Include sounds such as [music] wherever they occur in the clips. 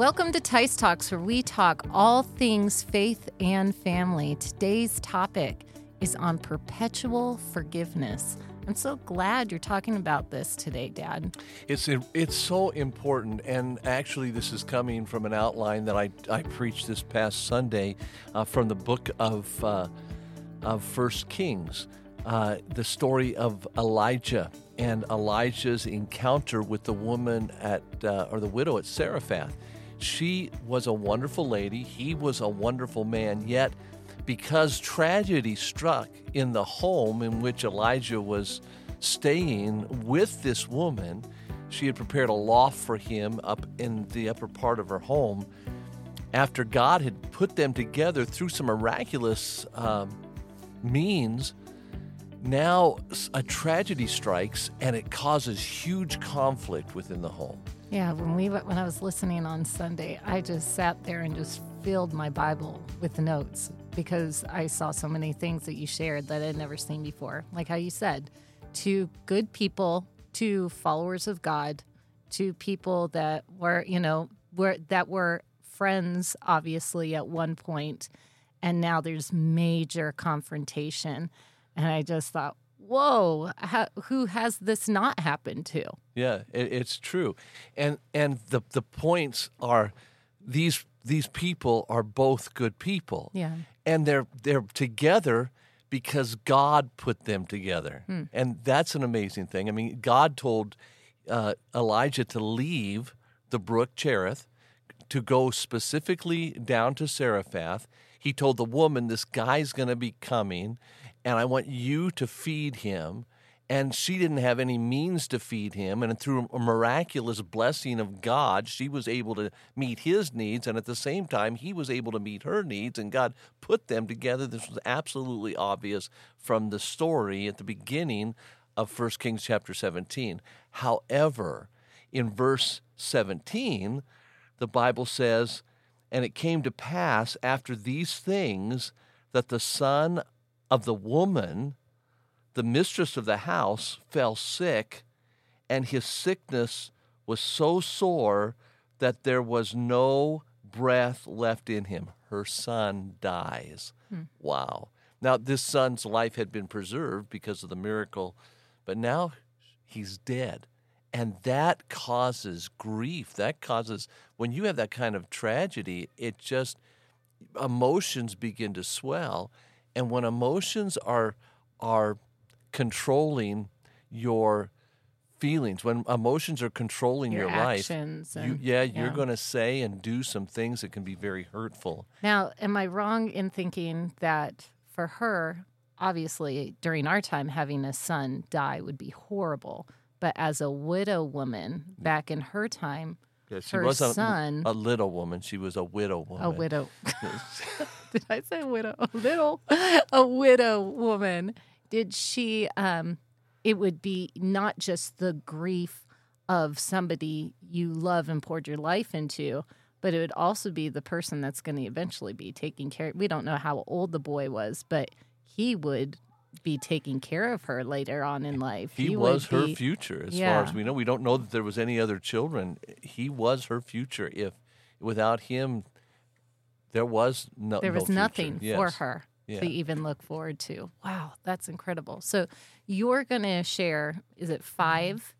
Welcome to Tice Talks, where we talk all things faith and family. Today's topic is on perpetual forgiveness. I'm so glad you're talking about this today, Dad. It's it's so important, and actually, this is coming from an outline that I, I preached this past Sunday uh, from the book of uh, of First Kings, uh, the story of Elijah and Elijah's encounter with the woman at uh, or the widow at Zarephath. She was a wonderful lady. He was a wonderful man. Yet, because tragedy struck in the home in which Elijah was staying with this woman, she had prepared a loft for him up in the upper part of her home. After God had put them together through some miraculous um, means, now a tragedy strikes and it causes huge conflict within the home. Yeah, when we when I was listening on Sunday, I just sat there and just filled my Bible with notes because I saw so many things that you shared that I'd never seen before. Like how you said, to good people, to followers of God, to people that were, you know, were that were friends obviously at one point and now there's major confrontation. And I just thought, whoa, how, who has this not happened to? Yeah, it, it's true, and and the the points are these these people are both good people. Yeah, and they're they're together because God put them together, hmm. and that's an amazing thing. I mean, God told uh, Elijah to leave the brook Cherith to go specifically down to Zarephath. He told the woman, "This guy's going to be coming." And I want you to feed him. And she didn't have any means to feed him. And through a miraculous blessing of God, she was able to meet his needs. And at the same time, he was able to meet her needs. And God put them together. This was absolutely obvious from the story at the beginning of 1 Kings chapter 17. However, in verse 17, the Bible says, And it came to pass after these things that the son of the woman, the mistress of the house, fell sick, and his sickness was so sore that there was no breath left in him. Her son dies. Hmm. Wow. Now, this son's life had been preserved because of the miracle, but now he's dead. And that causes grief. That causes, when you have that kind of tragedy, it just, emotions begin to swell. And when emotions are are controlling your feelings, when emotions are controlling your, your life, and, you, yeah, you're yeah. going to say and do some things that can be very hurtful. Now, am I wrong in thinking that for her, obviously, during our time, having a son die would be horrible, but as a widow woman back in her time, yeah, she her was a, son, a little woman. She was a widow woman. A widow. [laughs] [laughs] Did I say widow? A little, [laughs] a widow woman. Did she? Um, it would be not just the grief of somebody you love and poured your life into, but it would also be the person that's going to eventually be taking care. We don't know how old the boy was, but he would be taking care of her later on in life. He, he was her be, future, as yeah. far as we know. We don't know that there was any other children. He was her future. If without him, there was no. There was no nothing yes. for her yeah. to even look forward to. Wow, that's incredible. So you're going to share. Is it five?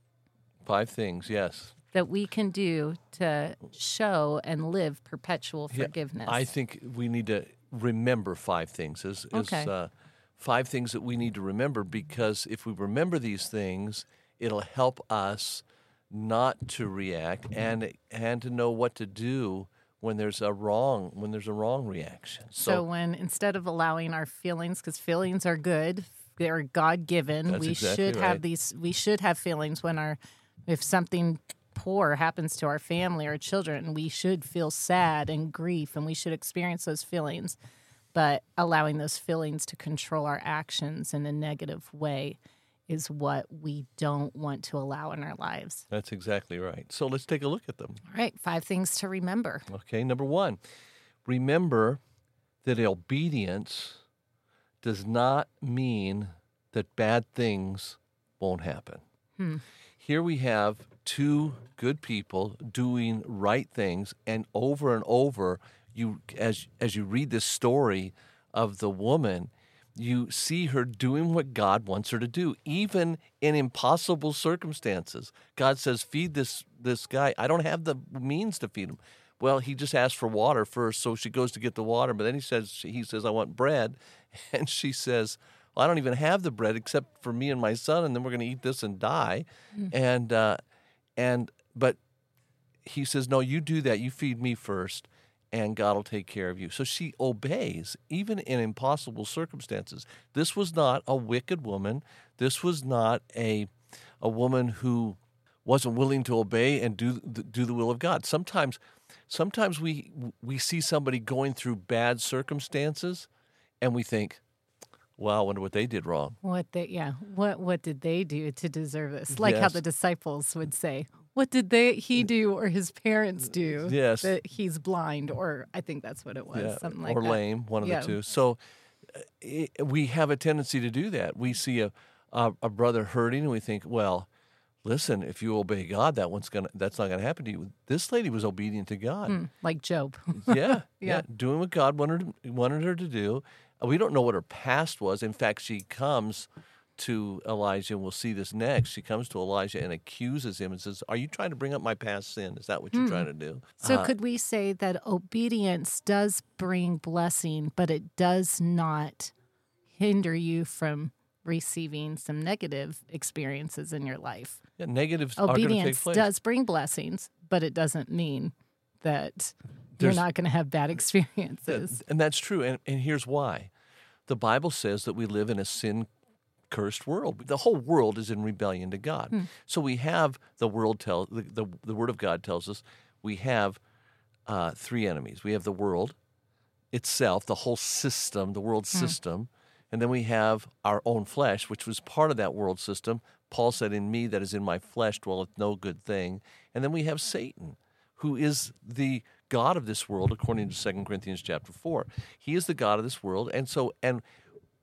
Five things. Yes. That we can do to show and live perpetual forgiveness. Yeah, I think we need to remember five things. As, okay. Uh, five things that we need to remember because if we remember these things, it'll help us not to react and and to know what to do when there's a wrong when there's a wrong reaction. So, so when instead of allowing our feelings cuz feelings are good, they're God-given, we exactly should right. have these we should have feelings when our if something poor happens to our family or children, we should feel sad and grief and we should experience those feelings but allowing those feelings to control our actions in a negative way is what we don't want to allow in our lives. That's exactly right. So let's take a look at them. All right, five things to remember. Okay, number one, remember that obedience does not mean that bad things won't happen. Hmm. Here we have two good people doing right things, and over and over, you as as you read this story of the woman, you see her doing what God wants her to do, even in impossible circumstances. God says, "Feed this this guy." I don't have the means to feed him. Well, he just asked for water first, so she goes to get the water. But then he says, "He says I want bread," [laughs] and she says, well, I don't even have the bread except for me and my son, and then we're going to eat this and die. Mm. And uh, and but he says, no, you do that. You feed me first, and God will take care of you. So she obeys, even in impossible circumstances. This was not a wicked woman. This was not a a woman who wasn't willing to obey and do do the will of God. Sometimes, sometimes we we see somebody going through bad circumstances, and we think, well, I wonder what they did wrong. What they, yeah, what what did they do to deserve this? Like yes. how the disciples would say, "What did they he do or his parents do?" Yes, that he's blind, or I think that's what it was, yeah. something like or that. Or lame, one of yeah. the two. So it, uh, we have a tendency to do that. We see a, a a brother hurting, and we think, well. Listen, if you obey God, that one's gonna that's not gonna happen to you. This lady was obedient to God, mm, like Job. [laughs] yeah, [laughs] yeah, yeah, doing what God wanted wanted her to do, we don't know what her past was. In fact, she comes to Elijah, and we'll see this next. She comes to Elijah and accuses him and says, Are you trying to bring up my past sin? Is that what you're mm. trying to do? So, uh, could we say that obedience does bring blessing, but it does not hinder you from receiving some negative experiences in your life? Yeah, negatives obedience does bring blessings, but it doesn't mean that you're not going to have bad [laughs] experiences. And that's true. And, and here's why the Bible says that we live in a sin cursed world. The whole world is in rebellion to God. Hmm. So we have the world tell the, the, the Word of God tells us we have uh, three enemies. We have the world itself, the whole system, the world hmm. system, and then we have our own flesh, which was part of that world system. Paul said, "In me that is in my flesh dwelleth no good thing." And then we have Satan, who is the God of this world, according to 2 Corinthians chapter 4. He is the God of this world. And so, and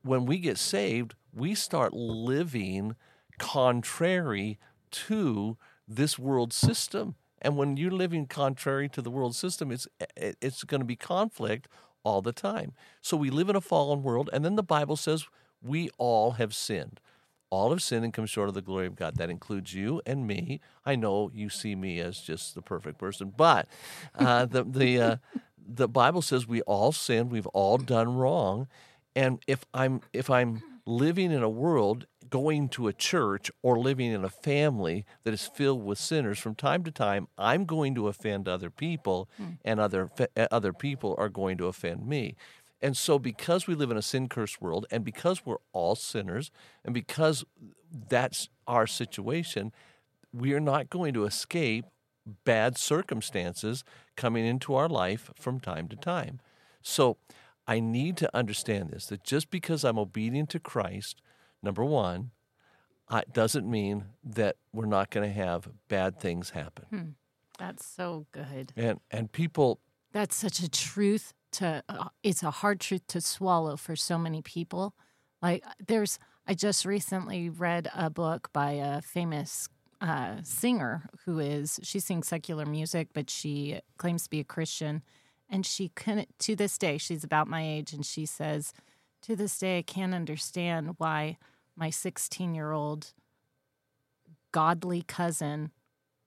when we get saved, we start living contrary to this world system. And when you're living contrary to the world system, it's it's going to be conflict all the time. So we live in a fallen world, and then the Bible says we all have sinned all have sinned and come short of the glory of God. That includes you and me. I know you see me as just the perfect person, but uh, [laughs] the the uh, the Bible says we all sinned. We've all done wrong, and if I'm if I'm living in a world going to a church or living in a family that is filled with sinners from time to time i'm going to offend other people mm. and other other people are going to offend me and so, because we live in a sin cursed world, and because we're all sinners, and because that's our situation, we are not going to escape bad circumstances coming into our life from time to time. So, I need to understand this that just because I'm obedient to Christ, number one, it doesn't mean that we're not going to have bad things happen. Hmm. That's so good. And and people That's such a truth to uh, it's a hard truth to swallow for so many people like there's i just recently read a book by a famous uh, singer who is she sings secular music but she claims to be a christian and she couldn't to this day she's about my age and she says to this day i can't understand why my 16 year old godly cousin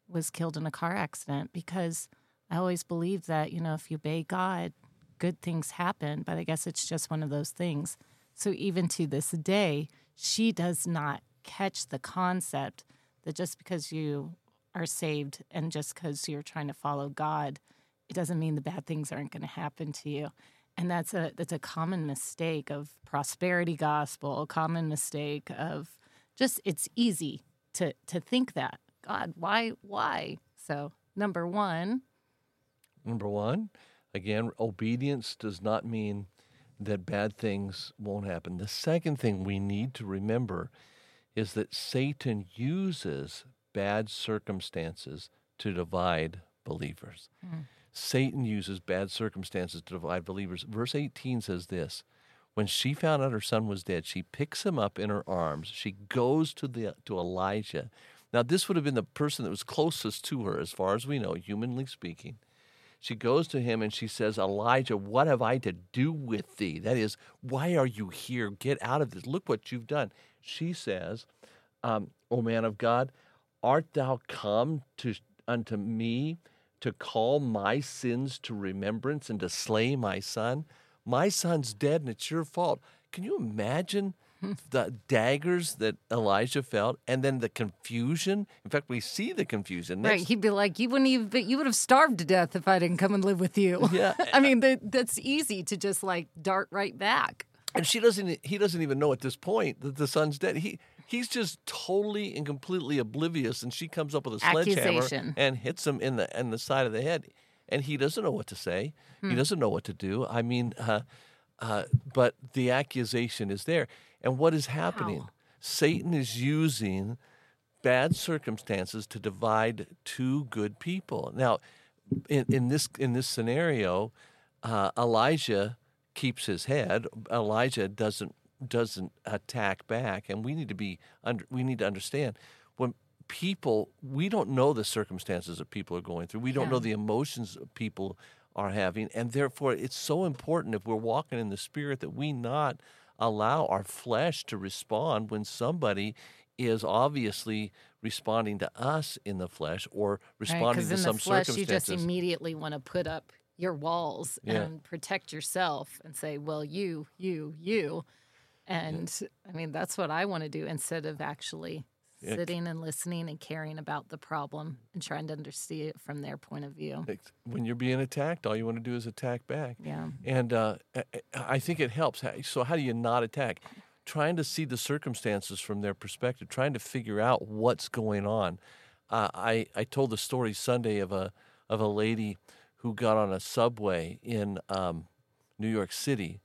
was killed in a car accident because i always believed that you know if you obey god good things happen, but I guess it's just one of those things. So even to this day, she does not catch the concept that just because you are saved and just because you're trying to follow God, it doesn't mean the bad things aren't going to happen to you. And that's a that's a common mistake of prosperity gospel, a common mistake of just it's easy to to think that. God, why why? So, number 1, number 1, Again, obedience does not mean that bad things won't happen. The second thing we need to remember is that Satan uses bad circumstances to divide believers. Mm. Satan uses bad circumstances to divide believers. Verse 18 says this When she found out her son was dead, she picks him up in her arms. She goes to, the, to Elijah Now, this would have been the person that was closest to her, as far as we know, humanly speaking. She goes to him and she says, Elijah, what have I to do with thee? That is, why are you here? Get out of this. Look what you've done. She says, um, O man of God, art thou come to unto me to call my sins to remembrance and to slay my son? My son's dead and it's your fault. Can you imagine hmm. the daggers that Elijah felt and then the confusion? In fact, we see the confusion. Right. He'd be like, you wouldn't even, you would have starved to death if I didn't come and live with you. [laughs] Yeah. [laughs] I mean, that's easy to just like dart right back. and she doesn't he doesn't even know at this point that the son's dead he he's just totally and completely oblivious and she comes up with a sledgehammer and hits him in the in the side of the head and he doesn't know what to say. Hmm. he doesn't know what to do. I mean uh, uh, but the accusation is there. And what is happening? Satan is using bad circumstances to divide two good people. Now in, in this in this scenario uh, elijah keeps his head. Elijah doesn't doesn't attack back, and we need to be under, we need to understand when people we don't know the circumstances that people are going through. We don't Yeah. know the emotions people are having, and therefore it's so important if we're walking in the spirit that we not allow our flesh to respond when somebody is obviously responding to us in the flesh or responding Because to in some the flesh, you just immediately want to put up your walls Yeah. and protect yourself and say, well, you, you, you. And I mean, that's what I want to do instead of actually Yeah. sitting and listening and caring about the problem and trying to understand it from their point of view. When you're being attacked, all you want to do is attack back. Yeah. And uh, I- I think it helps. So, how do you not attack? Trying to see the circumstances from their perspective, trying to figure out what's going on. Uh, I I told the story Sunday of a of a lady who got on a subway in um, New York City,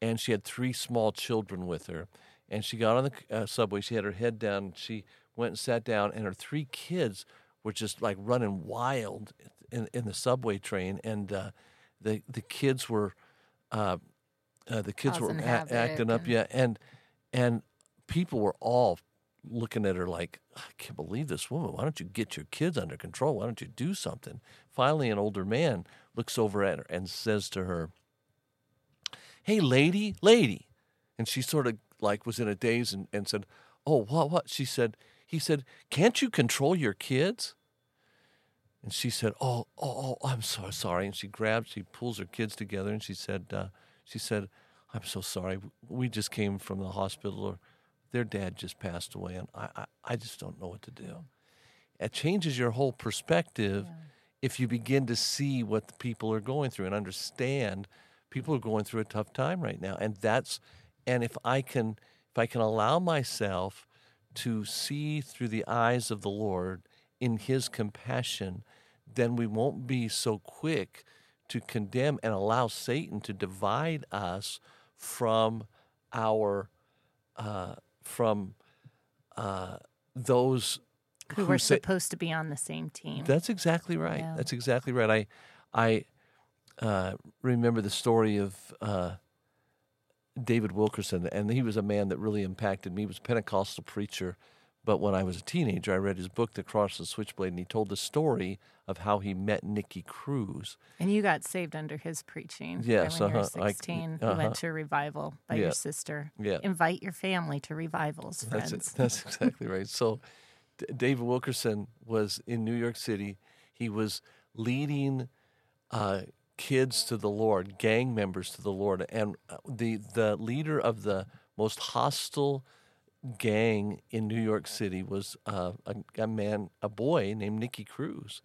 and she had three small children with her. And she got on the uh, subway. She had her head down. She went and sat down, and her three kids were just like running wild in, in the subway train. And uh, the the kids were uh, uh, the kids were a- acting up, yeah, and and people were all looking at her like, I can't believe this woman. Why don't you get your kids under control? Why don't you do something? Finally, an older man looks over at her and says to her, Hey, lady, lady. And she sort of like was in a daze and, and said, Oh, what, what? She said, He said, Can't you control your kids? And she said, "Oh, oh, oh, I'm so sorry." And she grabs, she pulls her kids together, and she said, uh, "She said, I'm so sorry. We just came from the hospital, or their dad just passed away, and I, I, I just don't know what to do." It changes your whole perspective if you begin to see what the people are going through and understand people are going through a tough time right now, and that's, and if I can, if I can allow myself to see through the eyes of the Lord in His compassion, then we won't be so quick to condemn and allow Satan to divide us from our uh, from uh, those Who who were say- supposed to be on the same team. that's exactly right. Yeah. That's exactly right. I I uh, remember the story of uh, David Wilkerson, and he was a man that really impacted me. He was a Pentecostal preacher, but when I was a teenager, I read his book, The Cross and Switchblade, and he told the story of how he met Nicky Cruz. and you got saved under his preaching. Yes, When you were uh-huh. I- 16, you uh-huh. went to a revival by Yeah. your sister. Yeah. Invite your family to revivals, That's friends. it. That's [laughs] exactly right. So, D- David Wilkerson was in New York City. He was leading uh, kids to the Lord, gang members to the Lord, and uh, the the leader of the most hostile gang in New York City was uh, a, a man, a boy named Nicky Cruz,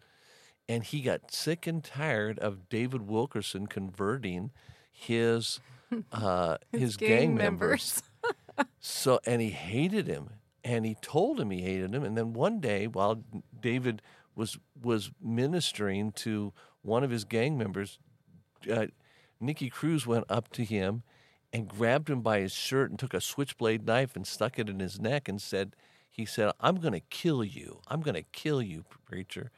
and he got sick and tired of David Wilkerson converting his uh, [laughs] his, gang, members. [laughs] So, and he hated him, and he told him he hated him. And then one day, while David was was ministering to one of his gang members, uh, Nicky Cruz went up to him and grabbed him by his shirt and took a switchblade knife and stuck it in his neck and said, "He said, I'm going to kill you. I'm going to kill you, preacher."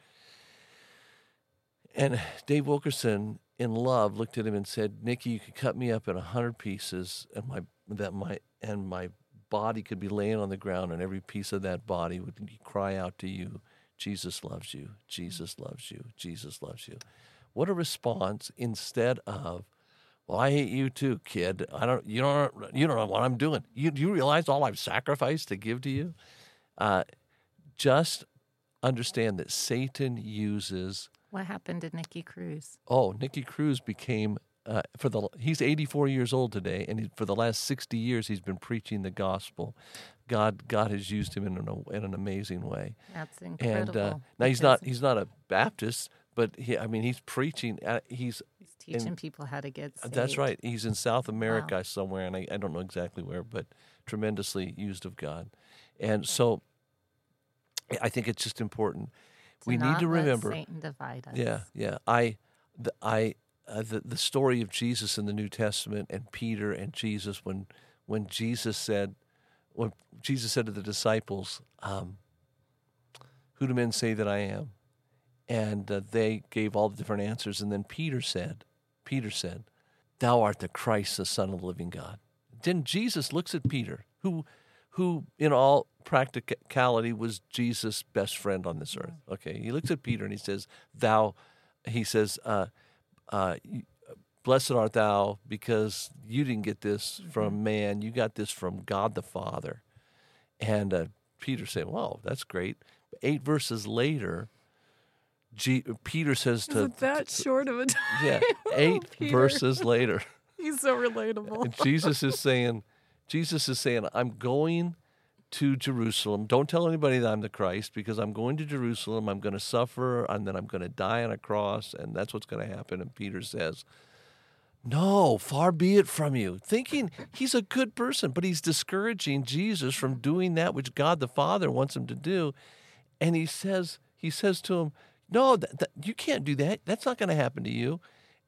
And Dave Wilkerson, in love, looked at him and said, "Nicky, you could cut me up in a hundred pieces, and my that my and my body could be laying on the ground and every piece of that body would cry out to you, Jesus loves you, Jesus loves you, Jesus loves you. What a response instead of, well, I hate you too, kid. I don't, you don't, you don't know what I'm doing. You, do you realize all I've sacrificed to give to you? Uh, just understand that Satan uses. What happened to Nicky Cruz? Oh, Nicky Cruz became uh, for the he's 84 years old today, and he, for the last 60 years he's been preaching the gospel. God God has used him in an in an amazing way. That's incredible. And uh, now he's not he's not a Baptist, but he I mean he's preaching. Uh, he's he's teaching in, people how to get saved. That's right. He's in South America wow. somewhere, and I, I don't know exactly where, but tremendously used of God. And so I think it's just important. To we need to remember. Satan divide us. Yeah, yeah. I, the, I, uh, the the story of Jesus in the New Testament and Peter and Jesus when when Jesus said, when Jesus said to the disciples, um, "Who do men say that I am?" And uh, they gave all the different answers, and then Peter said, Peter said, "Thou art the Christ, the Son of the living God." Then Jesus looks at Peter, who who in all practicality was Jesus' best friend on this earth. Okay, he looks at Peter and he says, "Thou," he says, uh, uh, "Blessed art thou, because you didn't get this from mm-hmm. man; you got this from God the Father." And uh, Peter said, "Well, that's great." Eight verses later, G- Peter says to Isn't that to, short of a time. Yeah, [laughs] eight oh, verses later. [laughs] He's so relatable. Jesus is saying Jesus is saying, I'm going to Jerusalem. Don't tell anybody that I'm the Christ because I'm going to Jerusalem. I'm going to suffer and then I'm going to die on a cross, and that's what's going to happen. And Peter says, No, far be it from you. Thinking he's a good person, but he's discouraging Jesus from doing that which God the Father wants him to do. And he says, he says to him, No, th- th- you can't do that. That's not going to happen to you.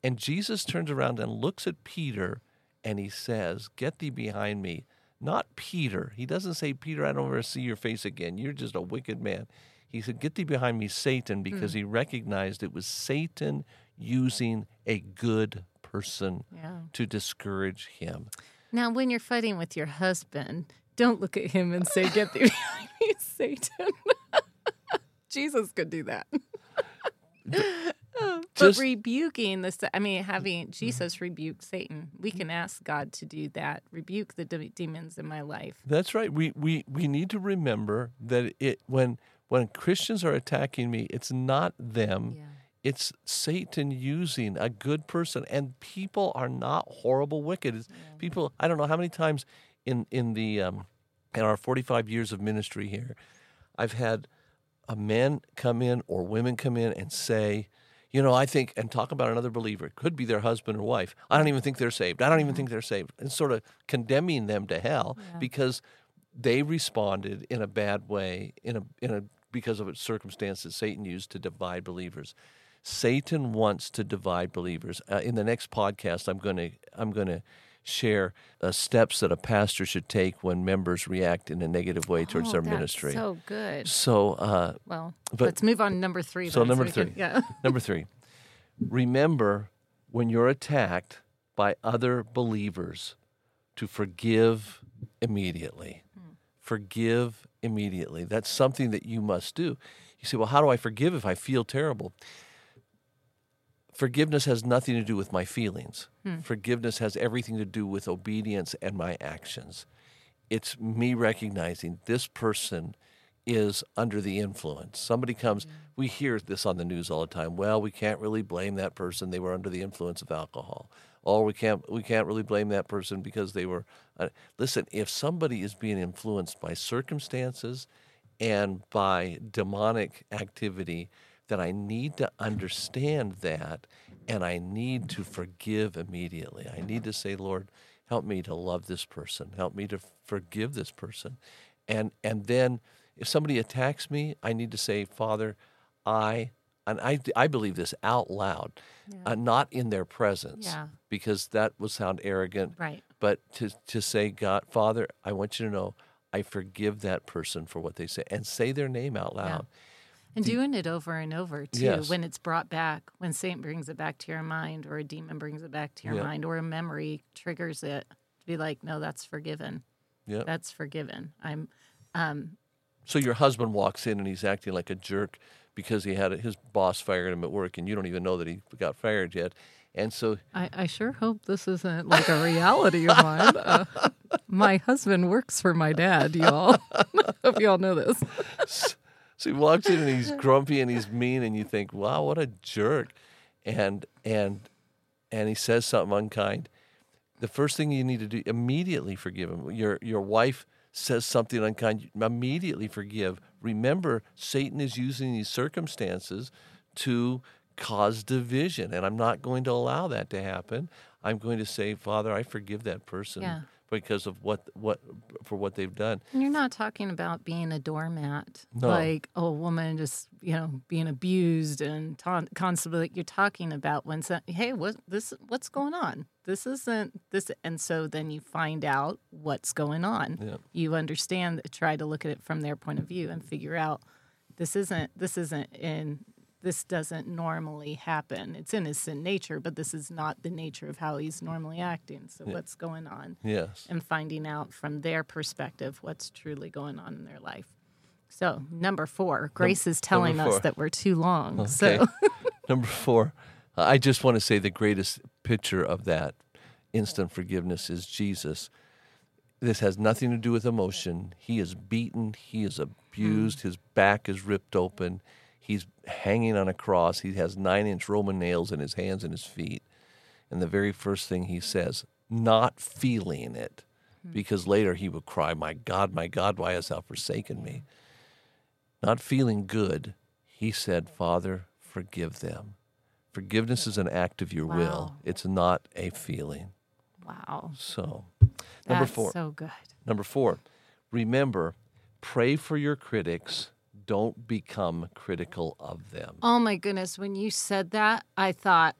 And Jesus turns around and looks at Peter and he says, Get thee behind me. Not Peter. He doesn't say, Peter, I don't ever see your face again. You're just a wicked man. He said, Get thee behind me, Satan, because mm. he recognized it was Satan using a good person yeah. to discourage him. Now, when you're fighting with your husband, don't look at him and say, Get thee behind me, Satan. Jesus could do that. [laughs] but rebuking this, I mean, having Jesus rebuke Satan, we can ask God to do that. Rebuke the de- demons in my life. That's right. We we we need to remember that it when when Christians are attacking me, it's not them. Yeah. It's Satan using a good person, and people are not horrible, wicked. Yeah. People, I don't know how many times in in the um, in our forty five years of ministry here, I've had a men come in or women come in and say, you know, I think, and talk about another believer. It could be their husband or wife. I don't even think they're saved. I don't even think they're saved. And sort of condemning them to hell yeah. because they responded in a bad way, in a, in a, because of a circumstance that Satan used to divide believers. Satan wants to divide believers. Uh, in the next podcast, I'm going to, I'm going to, share uh, steps that a pastor should take when members react in a negative way towards oh, their ministry. So good. So, uh, well, but, let's move on to number three. So, number so three. Can, yeah. [laughs] number three. Remember when you're attacked by other believers to forgive immediately. Hmm. Forgive immediately. That's something that you must do. You say, well, how do I forgive if I feel terrible? Forgiveness has nothing to do with my feelings. Hmm. Forgiveness has everything to do with obedience and my actions. It's me recognizing this person is under the influence. Somebody comes, mm-hmm. we hear this on the news all the time. Well, we can't really blame that person; they were under the influence of alcohol. Or we can't we can't really blame that person because they were. Uh, listen, if somebody is being influenced by circumstances and by demonic activity, that I need to understand that and I need to forgive immediately. I need to say, Lord, help me to love this person. Help me to forgive this person. And and then if somebody attacks me, I need to say, Father, I and I, I believe this out loud, yeah. uh, not in their presence, yeah. because that would sound arrogant. Right. But to, to say, God, Father, I want you to know I forgive that person for what they say and say their name out loud. Yeah. And doing it over and over too, yes. when it's brought back, when Satan brings it back to your mind, or a demon brings it back to your yeah. mind, or a memory triggers it, to be like, no, that's forgiven. Yeah, That's forgiven. I'm um So your husband walks in and he's acting like a jerk because he had his boss fired him at work, and you don't even know that he got fired yet. And so I, I sure hope this isn't like a reality of mine. Uh, [laughs] my husband works for my dad, y'all. [laughs] hope you all know this. So he walks in and he's grumpy and he's mean, and you think, "Wow, what a jerk!" And and and he says something unkind. The first thing you need to do immediately forgive him. Your your wife says something unkind, immediately forgive. Remember, Satan is using these circumstances to cause division, and I'm not going to allow that to happen. I'm going to say, Father, I forgive that person Yeah. Because of what what for what they've done. And you're not talking about being a doormat, No. like a woman just you know being abused and ta- constantly. You're talking about when, some, hey, what this? What's going on? This isn't this, and so then you find out what's going on. Yeah. You understand, try to look at it from their point of view and figure out this isn't this isn't in this doesn't normally happen. It's in his sin nature, but this is not the nature of how he's normally acting. So what's going on? Yes. and finding out from their perspective what's truly going on in their life. So, number four, Grace is telling us that we're too long. Okay. So, [laughs] [laughs] Number four, I just want to say the greatest picture of that instant forgiveness is Jesus. This has nothing to do with emotion. He is beaten, he is hmm. abused, his back is ripped open, he's hanging on a cross, he has nine inch Roman nails in his hands and his feet. And the very first thing he says, not feeling it, hmm. because later he would cry, My God, my God, why hast thou forsaken me? Not feeling good, he said, Father, forgive them. Forgiveness is an act of your will, it's not a feeling. wow. So, number That's four. so good. Number four, remember, pray for your critics. Don't become critical of them. Oh my goodness. When you said that, I thought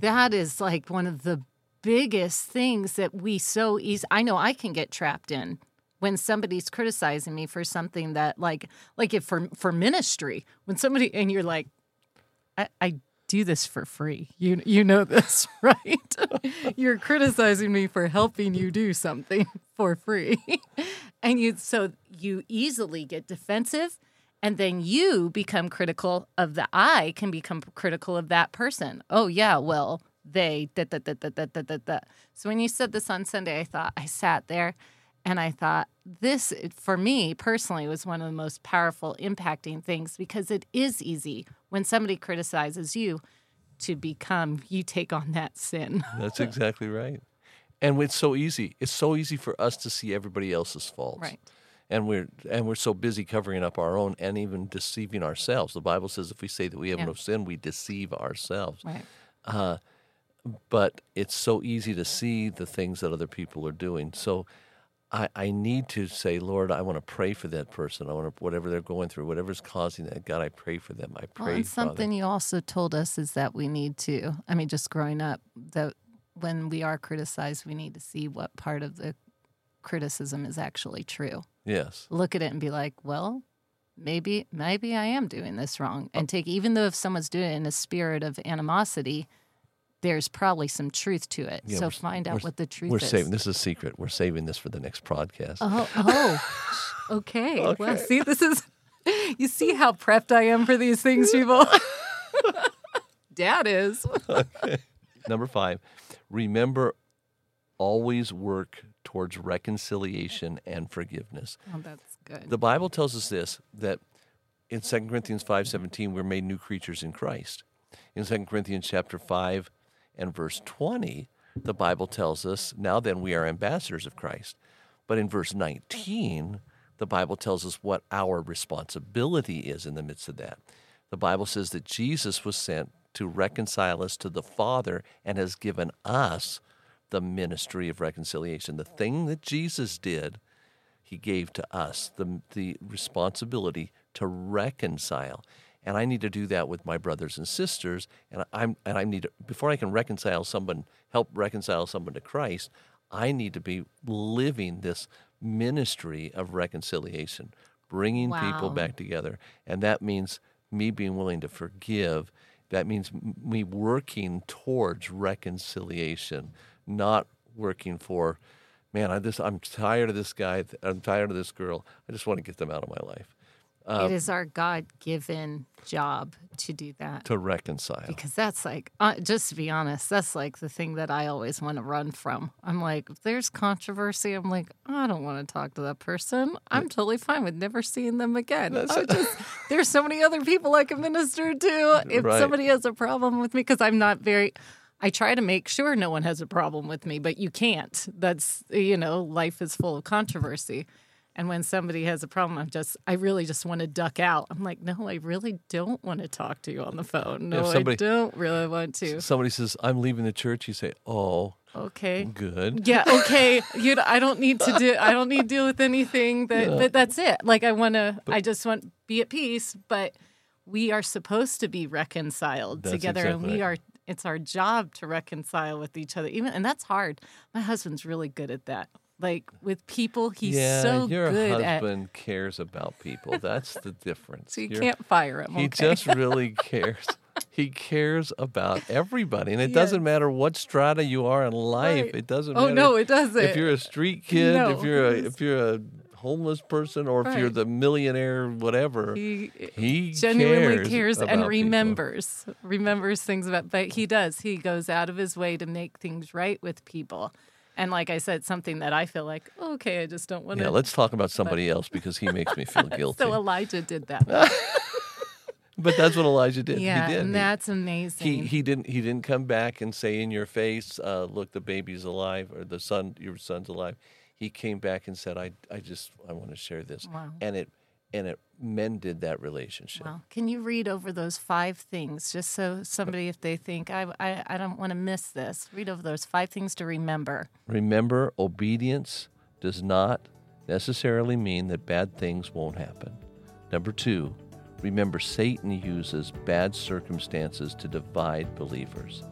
that is like one of the biggest things that we so easy. I know I can get trapped in when somebody's criticizing me for something that like like if for for ministry when somebody and you're like I, I do this for free you you know [laughs] this right [laughs] you're criticizing me for helping you do something [laughs] for free and you so you easily get defensive and then you become critical of the I can become critical of that person. Oh yeah, well they da da da da da da da. da. So when you said this on Sunday, I thought I sat there and I thought this for me personally was one of the most powerful impacting things because it is easy when somebody criticizes you to become you take on that sin. [laughs] That's exactly right. And it's so easy. It's so easy for us to see everybody else's faults. Right. And we're and we're so busy covering up our own and even deceiving ourselves. The Bible says if we say that we have Yeah. no sin, we deceive ourselves. Right. Uh, but it's so easy to see the things that other people are doing. So I, I need to say, Lord, I want to pray for that person. I want to, whatever they're going through, whatever's causing that. God, I pray for them. I pray. Well, and Father. something you also told us is that we need to, I mean, just growing up, that when we are criticized, we need to see what part of the criticism is actually true. Yes. Look at it and be like, well, maybe, maybe I am doing this wrong. And oh. take, even though if someone's doing it in a spirit of animosity, there's probably some truth to it. Yeah, so find out what the truth is. We're is. saving. This is a secret. We're saving this for the next podcast. Oh, oh, [laughs] okay. Well, see, this is, [laughs] you see how prepped I am for these things, [laughs] people? Dad is. Number five, remember, always work towards reconciliation and forgiveness. Oh, that's good. The Bible tells us this that in 2 Corinthians 5:17 we're made new creatures in Christ. In 2 Corinthians chapter 5 and verse 20, the Bible tells us, now then we are ambassadors of Christ. But in verse 19, the Bible tells us what our responsibility is in the midst of that. The Bible says that Jesus was sent to reconcile us to the Father and has given us the ministry of reconciliation. The thing that Jesus did he gave to us the, the responsibility to reconcile. And I need to do that with my brothers and sisters. And I'm and I need to, before I can reconcile someone, help reconcile someone to Christ, I need to be living this ministry of reconciliation, bringing people back together. And that means me being willing to forgive. That means me working towards reconciliation, not working for man, I just I'm tired of this guy. I'm tired of this girl. I just want to get them out of my life it is our God given job to do that. to reconcile. Because that's like, uh, just to be honest, that's like the thing that I always want to run from. I'm like, if there's controversy, I'm like, I don't want to talk to that person. I'm totally fine with never seeing them again. Just, there's so many other people I can minister to. If Right. somebody has a problem with me, because I'm not very, I try to make sure no one has a problem with me, but you can't. That's, you know, life is full of controversy. And when somebody has a problem, I'm just, I really just want to duck out. I'm like, no, I really don't want to talk to you on the phone. No, somebody- I don't really want to. Somebody says, I'm leaving the church. You say, Oh, Okay. good. Yeah. [laughs] Okay. You. I don't need to do. I don't need to deal with anything. That. But that's it. Like I want to. I just want be at peace. But we are supposed to be reconciled That's together, and we right. are. It's our job to reconcile with each other. Even and that's hard. My husband's really good at that. Like with people, he's yeah, so your good at. husband cares about people. That's the difference. So you Your- can't fire him. He okay? just really cares. He cares about everybody, and it Yes. doesn't matter what strata you are in life. Right. It doesn't. Oh matter no, it doesn't. If you're a street kid, No, [laughs] if you're a if you're a homeless person, or if you're the millionaire, whatever, he, he genuinely cares, cares, and people. remembers remembers things about but he does he goes out of his way to make things right with people and like i said something that i feel like okay i just don't want to Yeah, let's talk about somebody else because he makes me feel [laughs] guilty. so elijah did that [laughs] but that's what Elijah did. yeah he did. and that's amazing he he didn't he didn't come back and say in your face, uh, "Look, the baby's alive," or "The son, your son's alive." He came back and said, "I I just I want to share this," Wow. and it and it mended that relationship. Wow. Can you read over those five things just so somebody, if they think, I, I, I don't want to miss this, read over those five things to remember? Remember, obedience does not necessarily mean that bad things won't happen. Number two, remember Satan uses bad circumstances to divide believers.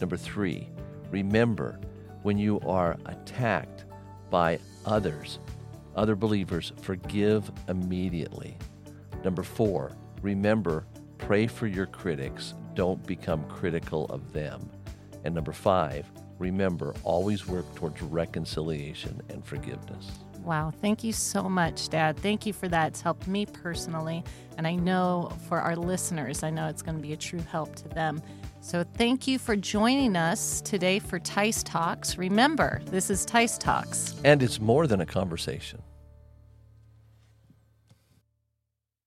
Number three, remember when you are attacked by others, other believers, forgive immediately. Number four, remember, pray for your critics, don't become critical of them. And number five, remember, always work towards reconciliation and forgiveness. Wow. Thank you so much, Dad. Thank you for that. It's helped me personally. And I know for our listeners, I know it's going to be a true help to them. So thank you for joining us today for Tice Talks. Remember, this is Tice Talks. And it's more than a conversation.